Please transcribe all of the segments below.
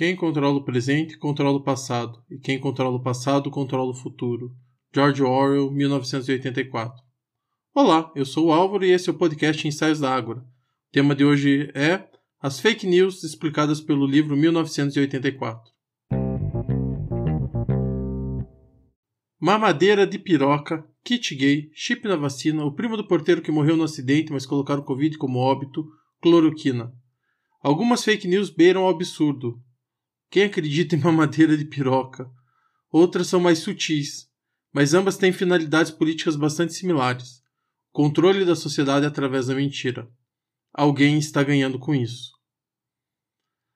Quem controla o presente controla o passado, e quem controla o passado controla o futuro. George Orwell, 1984. Olá, eu sou o Álvaro e esse é o podcast Ensaios da Ágora. O tema de hoje é as fake news explicadas pelo livro 1984. Mamadeira de piroca, kit gay, chip na vacina, o primo do porteiro que morreu no acidente, mas colocaram Covid como óbito, cloroquina. Algumas fake news beiram ao absurdo. Quem acredita em mamadeira de piroca? Outras são mais sutis, mas ambas têm finalidades políticas bastante similares. Controle da sociedade através da mentira. Alguém está ganhando com isso.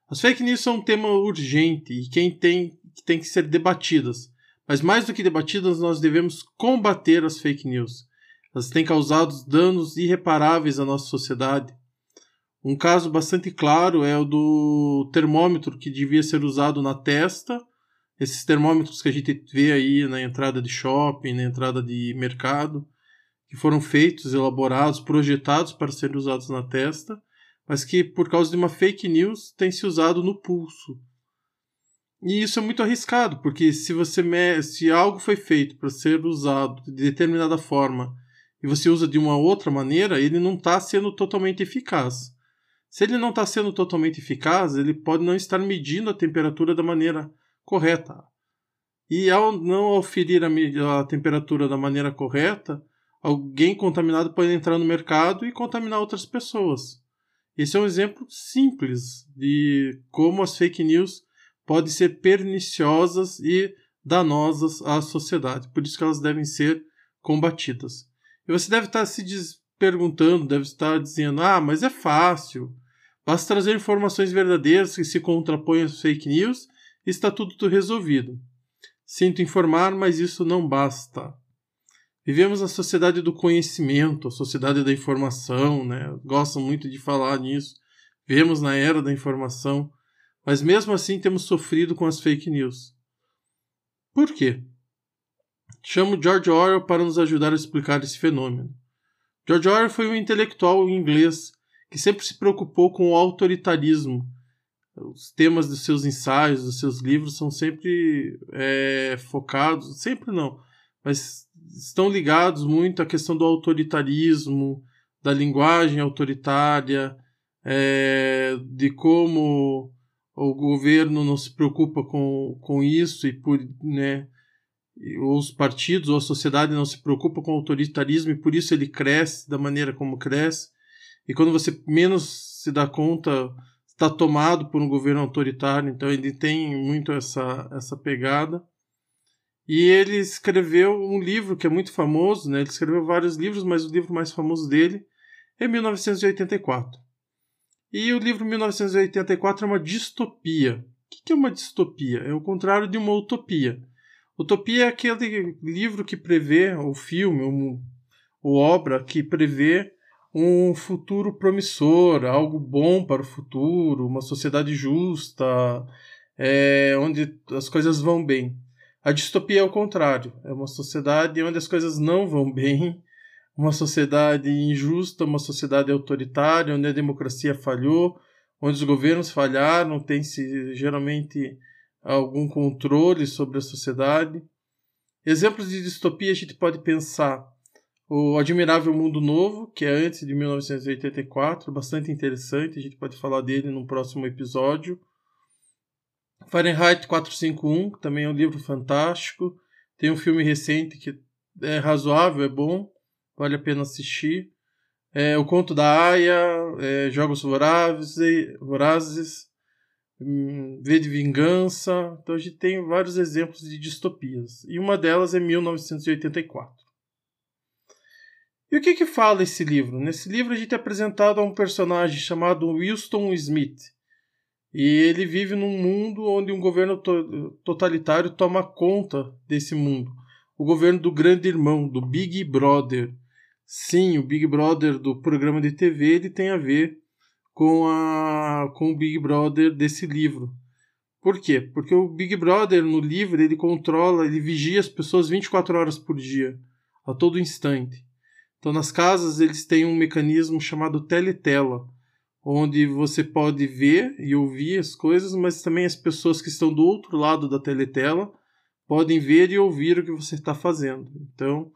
As fake news são um tema urgente e quem tem, tem que ser debatidas mas mais do que debatidas, nós devemos combater as fake news. Elas têm causado danos irreparáveis à nossa sociedade. Um caso bastante claro é o do termômetro que devia ser usado na testa. Esses termômetros que a gente vê aí na entrada de shopping, na entrada de mercado, que foram feitos, elaborados, projetados para serem usados na testa, mas que por causa de uma fake news tem se usado no pulso. E isso é muito arriscado, porque se você se algo foi feito para ser usado de determinada forma e você usa de uma outra maneira, ele não está sendo totalmente eficaz. Se ele não está sendo totalmente eficaz, ele pode não estar medindo a temperatura da maneira correta. E ao não oferir a, a temperatura da maneira correta, alguém contaminado pode entrar no mercado e contaminar outras pessoas. Esse é um exemplo simples de como as fake news podem ser perniciosas e danosas à sociedade. Por isso que elas devem ser combatidas. E você deve estar se perguntando, deve estar dizendo: ah, mas é fácil. Basta trazer informações verdadeiras que se contrapõem às fake news e está tudo resolvido. Sinto informar, mas isso não basta. Vivemos na sociedade do conhecimento, a sociedade da informação, né? Gostam muito de falar nisso. Vivemos na era da informação. Mas mesmo assim temos sofrido com as fake news. Por quê? Chamo George Orwell para nos ajudar a explicar esse fenômeno. George Orwell foi um intelectual inglês que sempre se preocupou com o autoritarismo. Os temas dos seus ensaios, dos seus livros são sempre é, focados, sempre não, mas estão ligados muito à questão do autoritarismo, da linguagem autoritária, é, de como o governo não se preocupa com, com isso e por né os partidos ou a sociedade não se preocupa com o autoritarismo e por isso ele cresce da maneira como cresce e quando você menos se dá conta está tomado por um governo autoritário então ele tem muito essa essa pegada e ele escreveu um livro que é muito famoso né ele escreveu vários livros mas o livro mais famoso dele é 1984 e o livro 1984 é uma distopia. O que é uma distopia? É o contrário de uma utopia. Utopia é aquele livro que prevê, o filme, um, ou obra que prevê um futuro promissor, algo bom para o futuro, uma sociedade justa, é, onde as coisas vão bem. A distopia é o contrário, é uma sociedade onde as coisas não vão bem uma sociedade injusta, uma sociedade autoritária, onde a democracia falhou, onde os governos falharam, tem-se geralmente algum controle sobre a sociedade. Exemplos de distopia a gente pode pensar o Admirável Mundo Novo, que é antes de 1984, bastante interessante, a gente pode falar dele no próximo episódio. Fahrenheit 451, que também é um livro fantástico. Tem um filme recente que é razoável, é bom vale a pena assistir. É, o Conto da Aya, é, Jogos Vorazes, Vorazes hum, V de Vingança. Então a gente tem vários exemplos de distopias. E uma delas é 1984. E o que, que fala esse livro? Nesse livro a gente é apresentado a um personagem chamado Winston Smith. E ele vive num mundo onde um governo to totalitário toma conta desse mundo. O governo do grande irmão, do Big Brother. Sim, o Big Brother do programa de TV ele tem a ver com, a, com o Big Brother desse livro. Por quê? Porque o Big Brother no livro ele controla, ele vigia as pessoas 24 horas por dia, a todo instante. Então nas casas eles têm um mecanismo chamado teletela, onde você pode ver e ouvir as coisas, mas também as pessoas que estão do outro lado da teletela podem ver e ouvir o que você está fazendo. Então,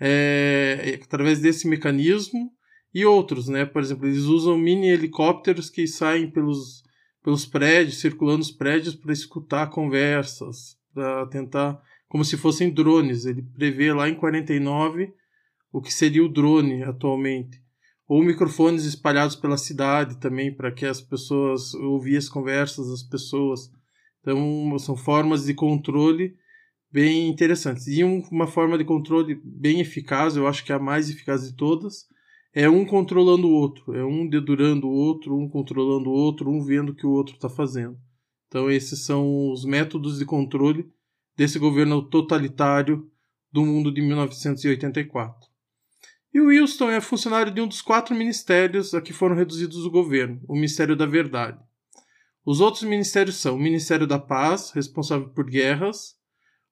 é, é, através desse mecanismo e outros, né? Por exemplo, eles usam mini helicópteros que saem pelos, pelos prédios, circulando os prédios para escutar conversas, para tentar, como se fossem drones. Ele prevê lá em 49 o que seria o drone atualmente. Ou microfones espalhados pela cidade também, para que as pessoas ouvissem as conversas das pessoas. Então, são formas de controle bem interessantes. E uma forma de controle bem eficaz, eu acho que é a mais eficaz de todas, é um controlando o outro, é um dedurando o outro, um controlando o outro, um vendo o que o outro está fazendo. Então, esses são os métodos de controle desse governo totalitário do mundo de 1984. E o Wilson é funcionário de um dos quatro ministérios a que foram reduzidos o governo, o Ministério da Verdade. Os outros ministérios são o Ministério da Paz, responsável por guerras,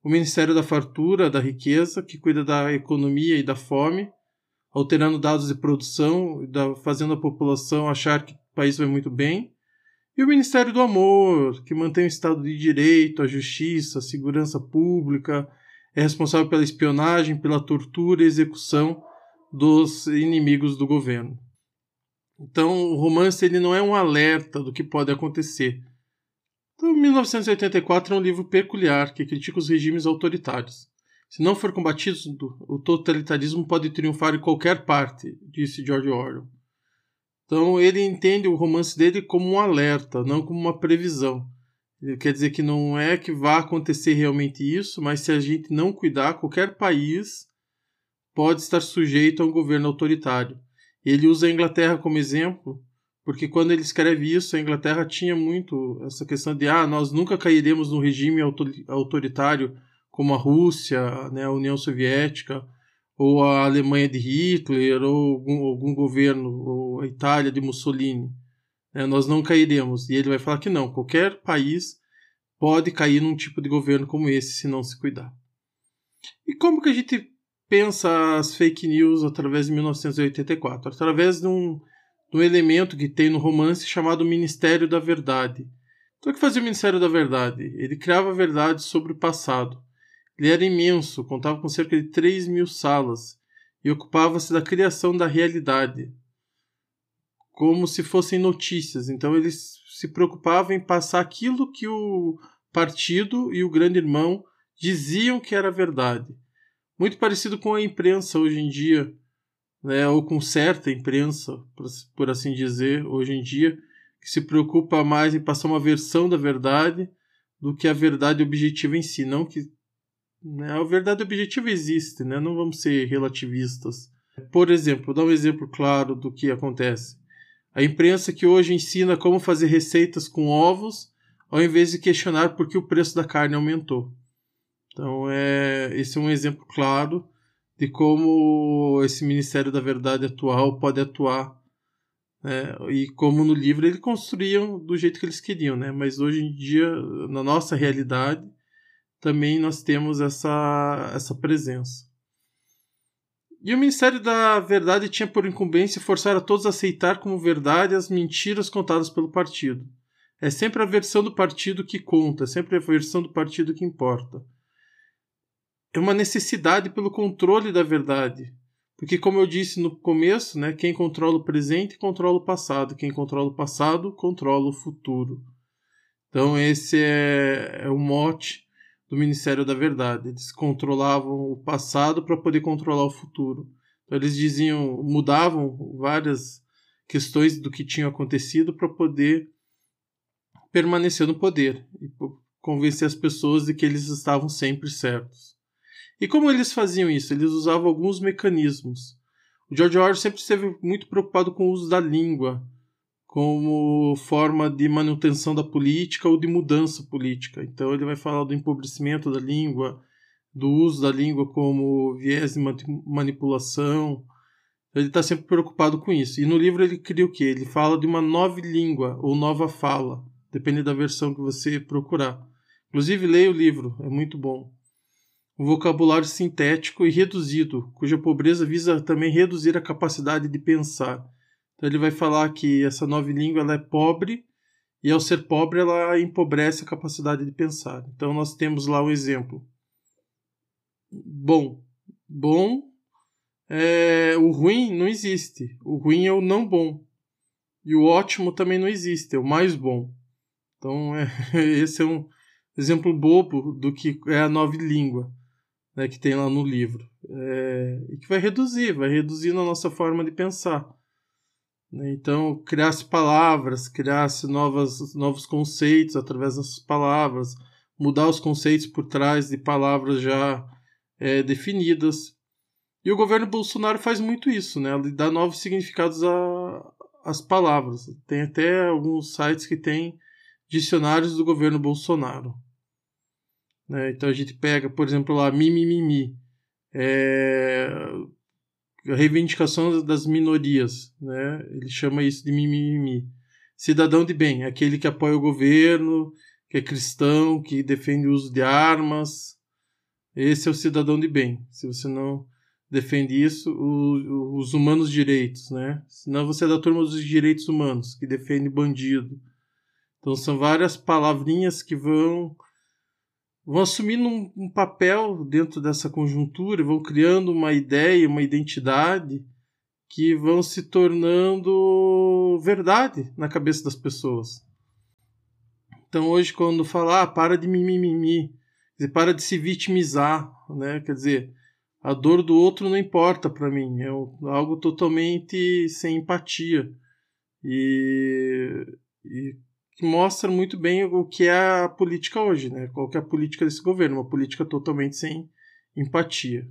o Ministério da Fartura, da Riqueza, que cuida da economia e da fome, alterando dados de produção, fazendo a população achar que o país vai muito bem, e o Ministério do Amor, que mantém o Estado de Direito, a justiça, a segurança pública, é responsável pela espionagem, pela tortura e execução dos inimigos do governo. Então, o romance ele não é um alerta do que pode acontecer. Então, 1984 é um livro peculiar que critica os regimes autoritários. Se não for combatido, o totalitarismo pode triunfar em qualquer parte, disse George Orwell. Então, ele entende o romance dele como um alerta, não como uma previsão. Ele quer dizer que não é que vá acontecer realmente isso, mas se a gente não cuidar, qualquer país pode estar sujeito a um governo autoritário. Ele usa a Inglaterra como exemplo, porque quando ele escreve isso, a Inglaterra tinha muito essa questão de ah, nós nunca cairemos num regime autoritário como a Rússia, né, a União Soviética, ou a Alemanha de Hitler, ou algum, algum governo, ou a Itália de Mussolini. É, nós não cairemos. E ele vai falar que não, qualquer país pode cair num tipo de governo como esse se não se cuidar. E como que a gente pensa as fake news através de 1984, através de um, de um elemento que tem no romance chamado Ministério da Verdade. Então, o que fazia o Ministério da Verdade? Ele criava verdades sobre o passado. Ele era imenso, contava com cerca de 3 mil salas e ocupava-se da criação da realidade, como se fossem notícias. Então, eles se preocupavam em passar aquilo que o partido e o grande irmão diziam que era verdade muito parecido com a imprensa hoje em dia, né, ou com certa imprensa, por assim dizer, hoje em dia, que se preocupa mais em passar uma versão da verdade do que a verdade objetiva em si. Não que né, a verdade objetiva existe, né, não vamos ser relativistas. Por exemplo, vou dar um exemplo claro do que acontece. A imprensa que hoje ensina como fazer receitas com ovos, ao invés de questionar por que o preço da carne aumentou. Então, é, esse é um exemplo claro de como esse Ministério da Verdade atual pode atuar. Né? E como no livro eles construíam do jeito que eles queriam, né? mas hoje em dia, na nossa realidade, também nós temos essa, essa presença. E o Ministério da Verdade tinha por incumbência forçar a todos a aceitar como verdade as mentiras contadas pelo partido. É sempre a versão do partido que conta, é sempre a versão do partido que importa é uma necessidade pelo controle da verdade. Porque, como eu disse no começo, né, quem controla o presente controla o passado, quem controla o passado controla o futuro. Então, esse é, é o mote do Ministério da Verdade. Eles controlavam o passado para poder controlar o futuro. Então, eles diziam, mudavam várias questões do que tinha acontecido para poder permanecer no poder e convencer as pessoas de que eles estavam sempre certos. E como eles faziam isso? Eles usavam alguns mecanismos. O George Orwell sempre esteve muito preocupado com o uso da língua como forma de manutenção da política ou de mudança política. Então ele vai falar do empobrecimento da língua, do uso da língua como viés de manipulação. Ele está sempre preocupado com isso. E no livro ele cria o quê? Ele fala de uma nova língua ou nova fala, depende da versão que você procurar. Inclusive leia o livro, é muito bom um vocabulário sintético e reduzido, cuja pobreza visa também reduzir a capacidade de pensar. Então ele vai falar que essa nova língua ela é pobre e ao ser pobre ela empobrece a capacidade de pensar. Então nós temos lá um exemplo. Bom, bom, é, o ruim não existe. O ruim é o não bom. E o ótimo também não existe, é o mais bom. Então é, esse é um exemplo bobo do que é a nova língua né, que tem lá no livro. É, e que vai reduzir, vai reduzindo a nossa forma de pensar. Né? Então, criar-se palavras, criar-se novos conceitos através das palavras, mudar os conceitos por trás de palavras já é, definidas. E o governo Bolsonaro faz muito isso, né? Ele dá novos significados às palavras. Tem até alguns sites que têm dicionários do governo Bolsonaro. Né? Então a gente pega, por exemplo, lá mimimi. É, a reivindicação das minorias, né? Ele chama isso de mimimi. Cidadão de bem, aquele que apoia o governo, que é cristão, que defende o uso de armas. Esse é o cidadão de bem. Se você não defende isso, o, os humanos direitos, né? Senão você é da turma dos direitos humanos, que defende bandido. Então são várias palavrinhas que vão vão assumindo um, um, papel dentro dessa conjuntura, vão criando uma ideia, uma identidade que vão se tornando verdade na cabeça das pessoas. Então hoje quando falar, ah, para de mimimi, para de se vitimizar, né? Quer dizer, a dor do outro não importa para mim, é algo totalmente sem empatia. E, e que mostra muito bem o que é a política hoje, né? Qual que é a política desse governo, uma política totalmente sem empatia.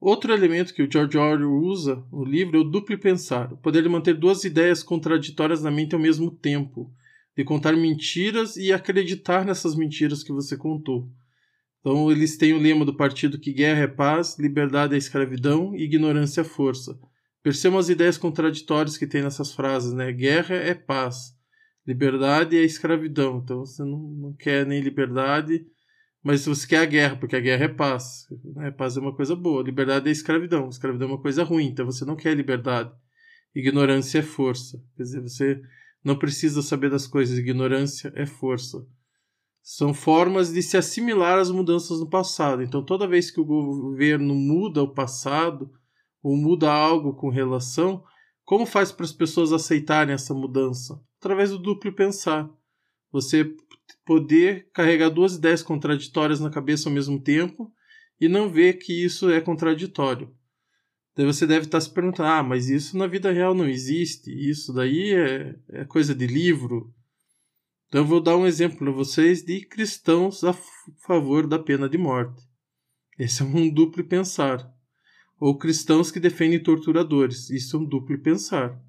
Outro elemento que o George Orwell usa no livro é o duplo pensar, o poder de manter duas ideias contraditórias na mente ao mesmo tempo, de contar mentiras e acreditar nessas mentiras que você contou. Então eles têm o lema do partido que guerra é paz, liberdade é escravidão e ignorância é força. Percebam as ideias contraditórias que tem nessas frases, né? Guerra é paz, Liberdade é escravidão. Então você não, não quer nem liberdade, mas você quer a guerra, porque a guerra é paz. Né? Paz é uma coisa boa. Liberdade é escravidão. Escravidão é uma coisa ruim. Então você não quer liberdade. Ignorância é força. Quer dizer, você não precisa saber das coisas. Ignorância é força. São formas de se assimilar às mudanças no passado. Então, toda vez que o governo muda o passado, ou muda algo com relação, como faz para as pessoas aceitarem essa mudança? Através do duplo pensar. Você poder carregar duas ideias contraditórias na cabeça ao mesmo tempo e não ver que isso é contraditório. Daí você deve estar se perguntando: ah, mas isso na vida real não existe, isso daí é, é coisa de livro. Então eu vou dar um exemplo para vocês de cristãos a favor da pena de morte. Esse é um duplo pensar. Ou cristãos que defendem torturadores. Isso é um duplo pensar.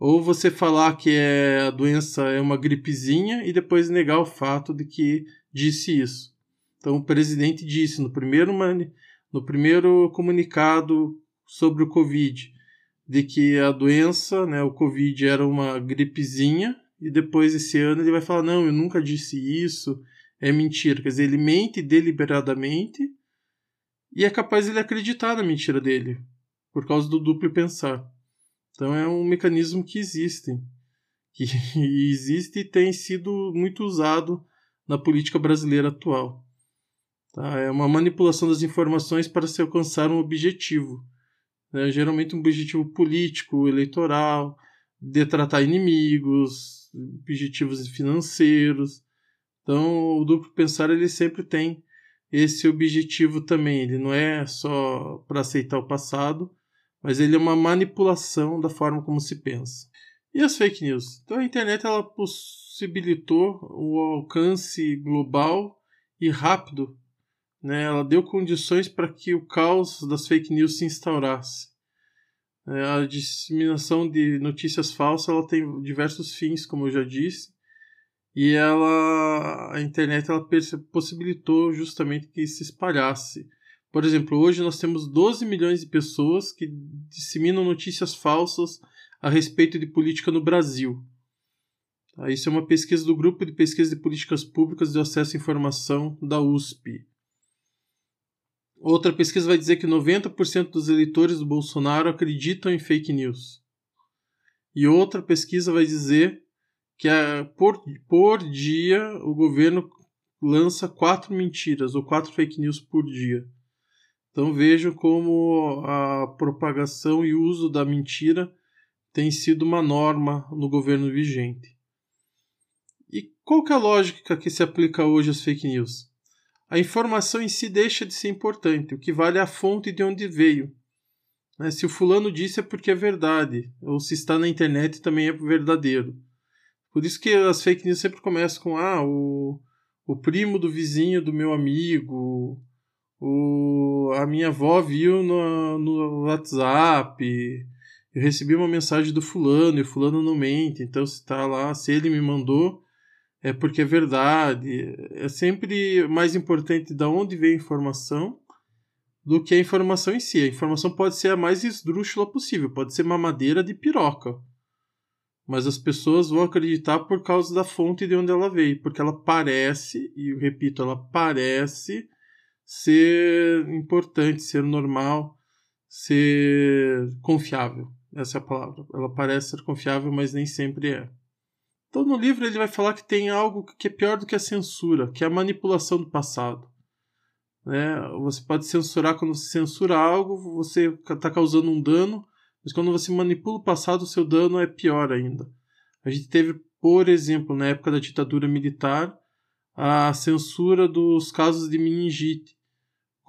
Ou você falar que é, a doença é uma gripezinha e depois negar o fato de que disse isso. Então o presidente disse no primeiro, no primeiro comunicado sobre o Covid de que a doença, né, o Covid era uma gripezinha e depois esse ano ele vai falar não, eu nunca disse isso, é mentira. Quer dizer, ele mente deliberadamente e é capaz ele acreditar na mentira dele por causa do duplo pensar. Então é um mecanismo que existe, que existe e tem sido muito usado na política brasileira atual. Tá? É uma manipulação das informações para se alcançar um objetivo, né? geralmente um objetivo político, eleitoral, de tratar inimigos, objetivos financeiros. Então o duplo pensar ele sempre tem esse objetivo também. Ele não é só para aceitar o passado, mas ele é uma manipulação da forma como se pensa. E as fake news? Então a internet ela possibilitou o alcance global e rápido, né? Ela deu condições para que o caos das fake news se instaurasse. É, a disseminação de notícias falsas ela tem diversos fins, como eu já disse, e ela a internet ela possibilitou justamente que se espalhasse por exemplo, hoje nós temos 12 milhões de pessoas que disseminam notícias falsas a respeito de política no Brasil. Tá? Isso é uma pesquisa do Grupo de Pesquisa de Políticas Públicas de Acesso à Informação da USP. Outra pesquisa vai dizer que 90% dos eleitores do Bolsonaro acreditam em fake news. e outra pesquisa vai dizer que a, por, por dia o governo lança quatro mentiras ou quatro fake news por dia. Então vejam como a propagação e uso da mentira tem sido uma norma no governo vigente. E qual que é a lógica que se aplica hoje às fake news? A informação em si deixa de ser importante, o que vale é a fonte de onde veio. Né? Se o fulano disse é porque é verdade, ou se está na internet também é verdadeiro. Por isso que as fake news sempre começam com ah, o, o primo do vizinho do meu amigo, o, a minha avó viu no, no WhatsApp, eu recebi uma mensagem do fulano e o fulano não mente, então se está lá, se ele me mandou, é porque é verdade. É sempre mais importante de onde vem a informação do que a informação em si. A informação pode ser a mais esdrúxula possível, pode ser mamadeira de piroca. Mas as pessoas vão acreditar por causa da fonte de onde ela veio, porque ela parece, e eu repito, ela parece ser importante, ser normal, ser confiável. Essa é a palavra. Ela parece ser confiável, mas nem sempre é. Então, no livro, ele vai falar que tem algo que é pior do que a censura, que é a manipulação do passado. Né? Você pode censurar quando você censura algo, você está causando um dano, mas quando você manipula o passado, o seu dano é pior ainda. A gente teve, por exemplo, na época da ditadura militar, a censura dos casos de meningite,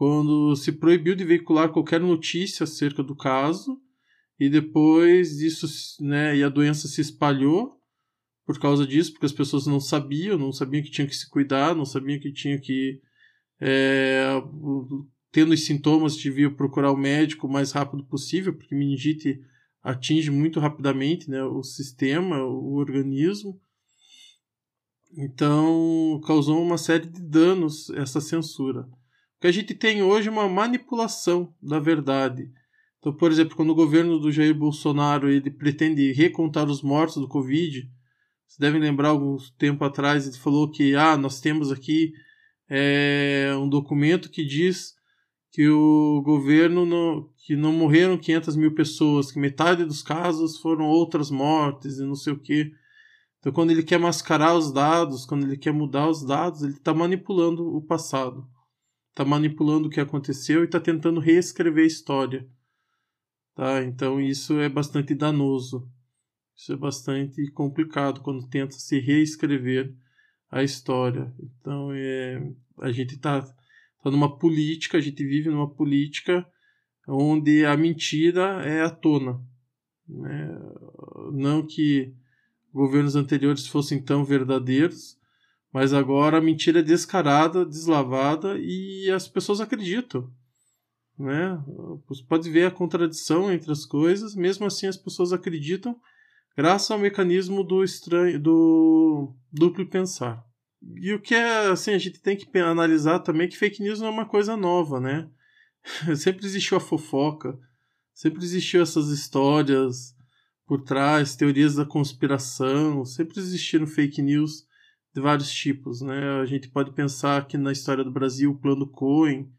quando se proibiu de veicular qualquer notícia acerca do caso, e depois disso, né, e a doença se espalhou por causa disso, porque as pessoas não sabiam, não sabiam que tinham que se cuidar, não sabiam que tinham que é, tendo os sintomas, devia procurar o médico o mais rápido possível, porque meningite atinge muito rapidamente né, o sistema, o organismo. Então, causou uma série de danos essa censura. Que a gente tem hoje uma manipulação da verdade. Então, por exemplo, quando o governo do Jair Bolsonaro ele pretende recontar os mortos do Covid, vocês devem lembrar algum tempo atrás ele falou que ah, nós temos aqui é, um documento que diz que o governo não, que não morreram 500 mil pessoas, que metade dos casos foram outras mortes e não sei o que. Então, quando ele quer mascarar os dados, quando ele quer mudar os dados, ele está manipulando o passado, está manipulando o que aconteceu e está tentando reescrever a história. Tá? Então, isso é bastante danoso. Isso é bastante complicado quando tenta se reescrever a história. Então, é, a gente está tá numa política, a gente vive numa política onde a mentira é à tona. Né? Não que governos anteriores fossem tão verdadeiros, mas agora a mentira é descarada, deslavada e as pessoas acreditam. Né? Você pode ver a contradição entre as coisas, mesmo assim as pessoas acreditam graças ao mecanismo do estranho do duplo pensar. E o que é assim, a gente tem que analisar também que fake news não é uma coisa nova, né? sempre existiu a fofoca, sempre existiu essas histórias por trás, teorias da conspiração, sempre existiram fake news de vários tipos, né? A gente pode pensar que na história do Brasil o plano Cohen,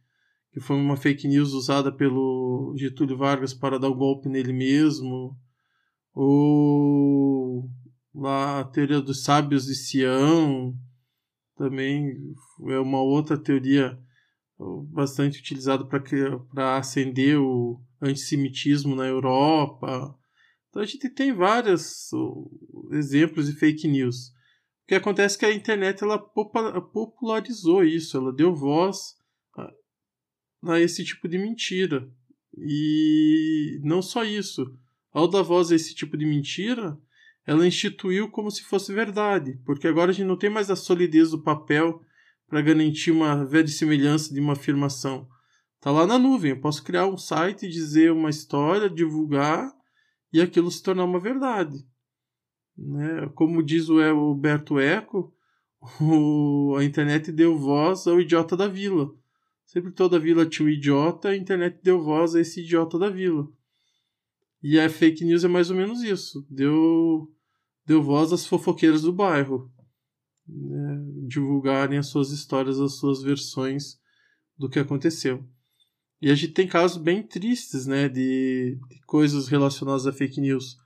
que foi uma fake news usada pelo Getúlio Vargas para dar o um golpe nele mesmo, ou lá a teoria dos sábios de Sião também é uma outra teoria bastante utilizada para acender o antissemitismo na Europa. Então a gente tem vários exemplos de fake news. O que acontece é que a internet ela popularizou isso, ela deu voz a, a esse tipo de mentira. E não só isso, ao dar voz a esse tipo de mentira, ela instituiu como se fosse verdade, porque agora a gente não tem mais a solidez do papel para garantir uma verossimilhança de uma afirmação. Está lá na nuvem, eu posso criar um site, dizer uma história, divulgar e aquilo se tornar uma verdade. Né? Como diz o Alberto Eco, o, a internet deu voz ao idiota da vila. Sempre toda vila tinha um idiota, a internet deu voz a esse idiota da vila. E a fake news é mais ou menos isso. Deu, deu voz às fofoqueiras do bairro. Né? Divulgarem as suas histórias, as suas versões do que aconteceu. E a gente tem casos bem tristes, né, de, de coisas relacionadas a fake news,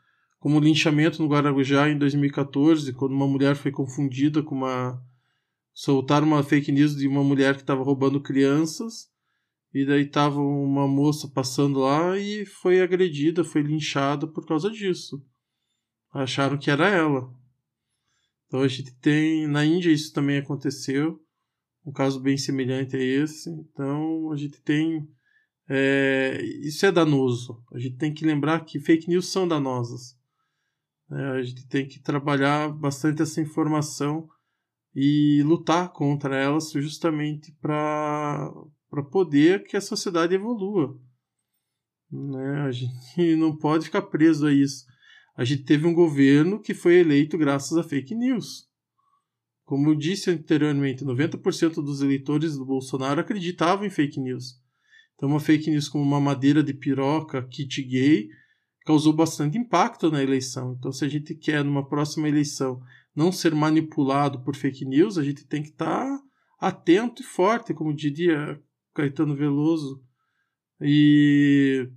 como o linchamento no Guarujá em 2014, quando uma mulher foi confundida com uma soltaram uma fake news de uma mulher que estava roubando crianças e daí tava uma moça passando lá e foi agredida, foi linchada por causa disso. Acharam que era ela. Então a gente tem. Na Índia isso também aconteceu. Um caso bem semelhante a esse. Então a gente tem. É, isso é danoso. A gente tem que lembrar que fake news são danosas. É, a gente tem que trabalhar bastante essa informação e lutar contra elas justamente para poder que a sociedade evolua. Né? A gente não pode ficar preso a isso. A gente teve um governo que foi eleito graças a fake news. Como eu disse anteriormente, 90% dos eleitores do Bolsonaro acreditavam em fake news. Então, uma fake news como uma madeira de piroca, kit gay, causou bastante impacto na eleição. Então, se a gente quer, numa próxima eleição, não ser manipulado por fake news, a gente tem que estar tá atento e forte, como diria Caetano Veloso, e,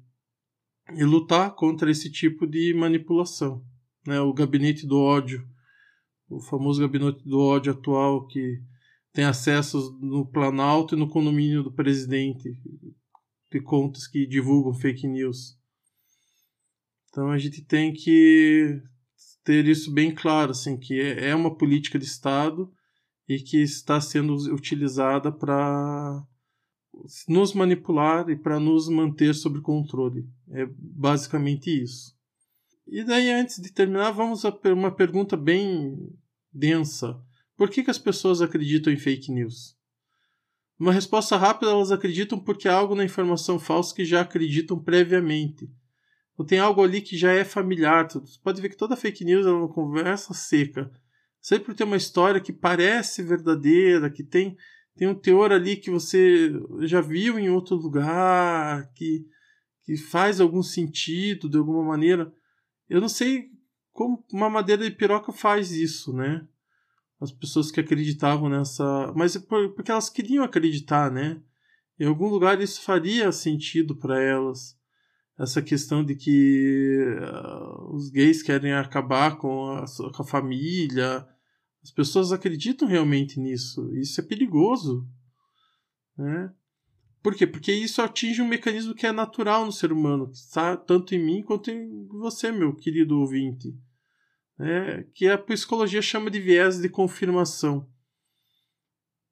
e lutar contra esse tipo de manipulação. Né? O gabinete do ódio, o famoso gabinete do ódio atual, que tem acesso no Planalto e no condomínio do presidente, de contas que divulgam fake news. Então a gente tem que ter isso bem claro, assim, que é, é uma política de Estado e que está sendo utilizada para nos manipular e para nos manter sob controle. É basicamente isso. E daí, antes de terminar, vamos a uma pergunta bem densa. Por que, que as pessoas acreditam em fake news? Uma resposta rápida, elas acreditam porque há algo na informação falsa que já acreditam previamente. Ou tem algo ali que já é familiar. Você pode ver que toda fake news é uma conversa seca. Sempre tem uma história que parece verdadeira, que tem, tem um teor ali que você já viu em outro lugar, que, que faz algum sentido de alguma maneira. Eu não sei como uma madeira de piroca faz isso, né? As pessoas que acreditavam nessa. Mas é porque elas queriam acreditar, né? Em algum lugar isso faria sentido para elas essa questão de que uh, os gays querem acabar com a, com a, família. As pessoas acreditam realmente nisso. Isso é perigoso. Né? Por quê? Porque isso atinge um mecanismo que é natural no ser humano, que está tanto em mim quanto em você, meu querido ouvinte. Né? Que a psicologia chama de viés de confirmação.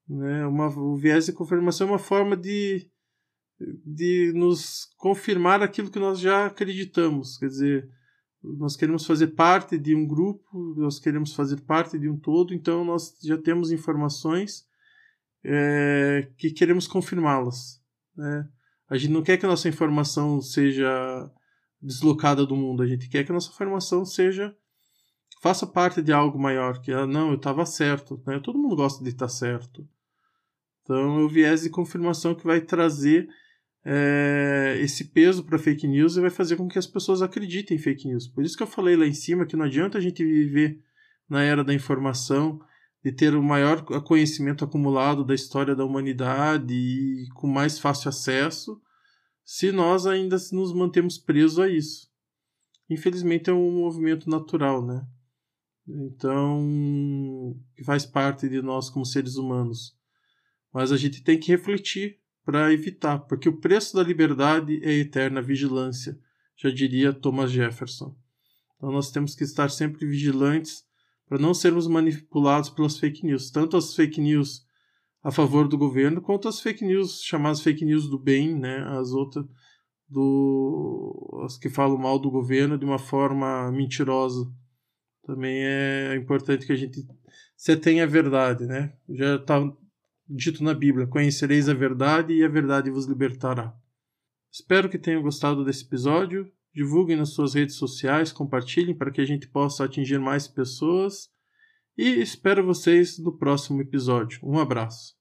Né? Uma, o viés de confirmação é uma forma de de nos confirmar aquilo que nós já acreditamos. Quer dizer, nós queremos fazer parte de um grupo, nós queremos fazer parte de um todo, então nós já temos informações é, que queremos confirmá-las. Né? A gente não quer que a nossa informação seja deslocada do mundo, a gente quer que a nossa informação seja faça parte de algo maior, que ah, não, eu estava certo, né? Todo mundo gosta de estar certo. Então, é o viés de confirmação que vai trazer é, esse peso para fake news e vai fazer com que as pessoas acreditem em fake news. Por isso que eu falei lá em cima que não adianta a gente viver na era da informação, de ter o maior conhecimento acumulado da história da humanidade e com mais fácil acesso, se nós ainda nos mantemos presos a isso. Infelizmente é um movimento natural, né? Então, faz parte de nós como seres humanos. Mas a gente tem que refletir para evitar, porque o preço da liberdade é a eterna vigilância, já diria Thomas Jefferson. Então nós temos que estar sempre vigilantes para não sermos manipulados pelas fake news, tanto as fake news a favor do governo quanto as fake news chamadas fake news do bem, né, as outras do as que falam mal do governo de uma forma mentirosa. Também é importante que a gente se tenha a verdade, né? Já está dito na Bíblia: Conhecereis a verdade e a verdade vos libertará. Espero que tenham gostado desse episódio. Divulguem nas suas redes sociais, compartilhem para que a gente possa atingir mais pessoas. E espero vocês no próximo episódio. Um abraço.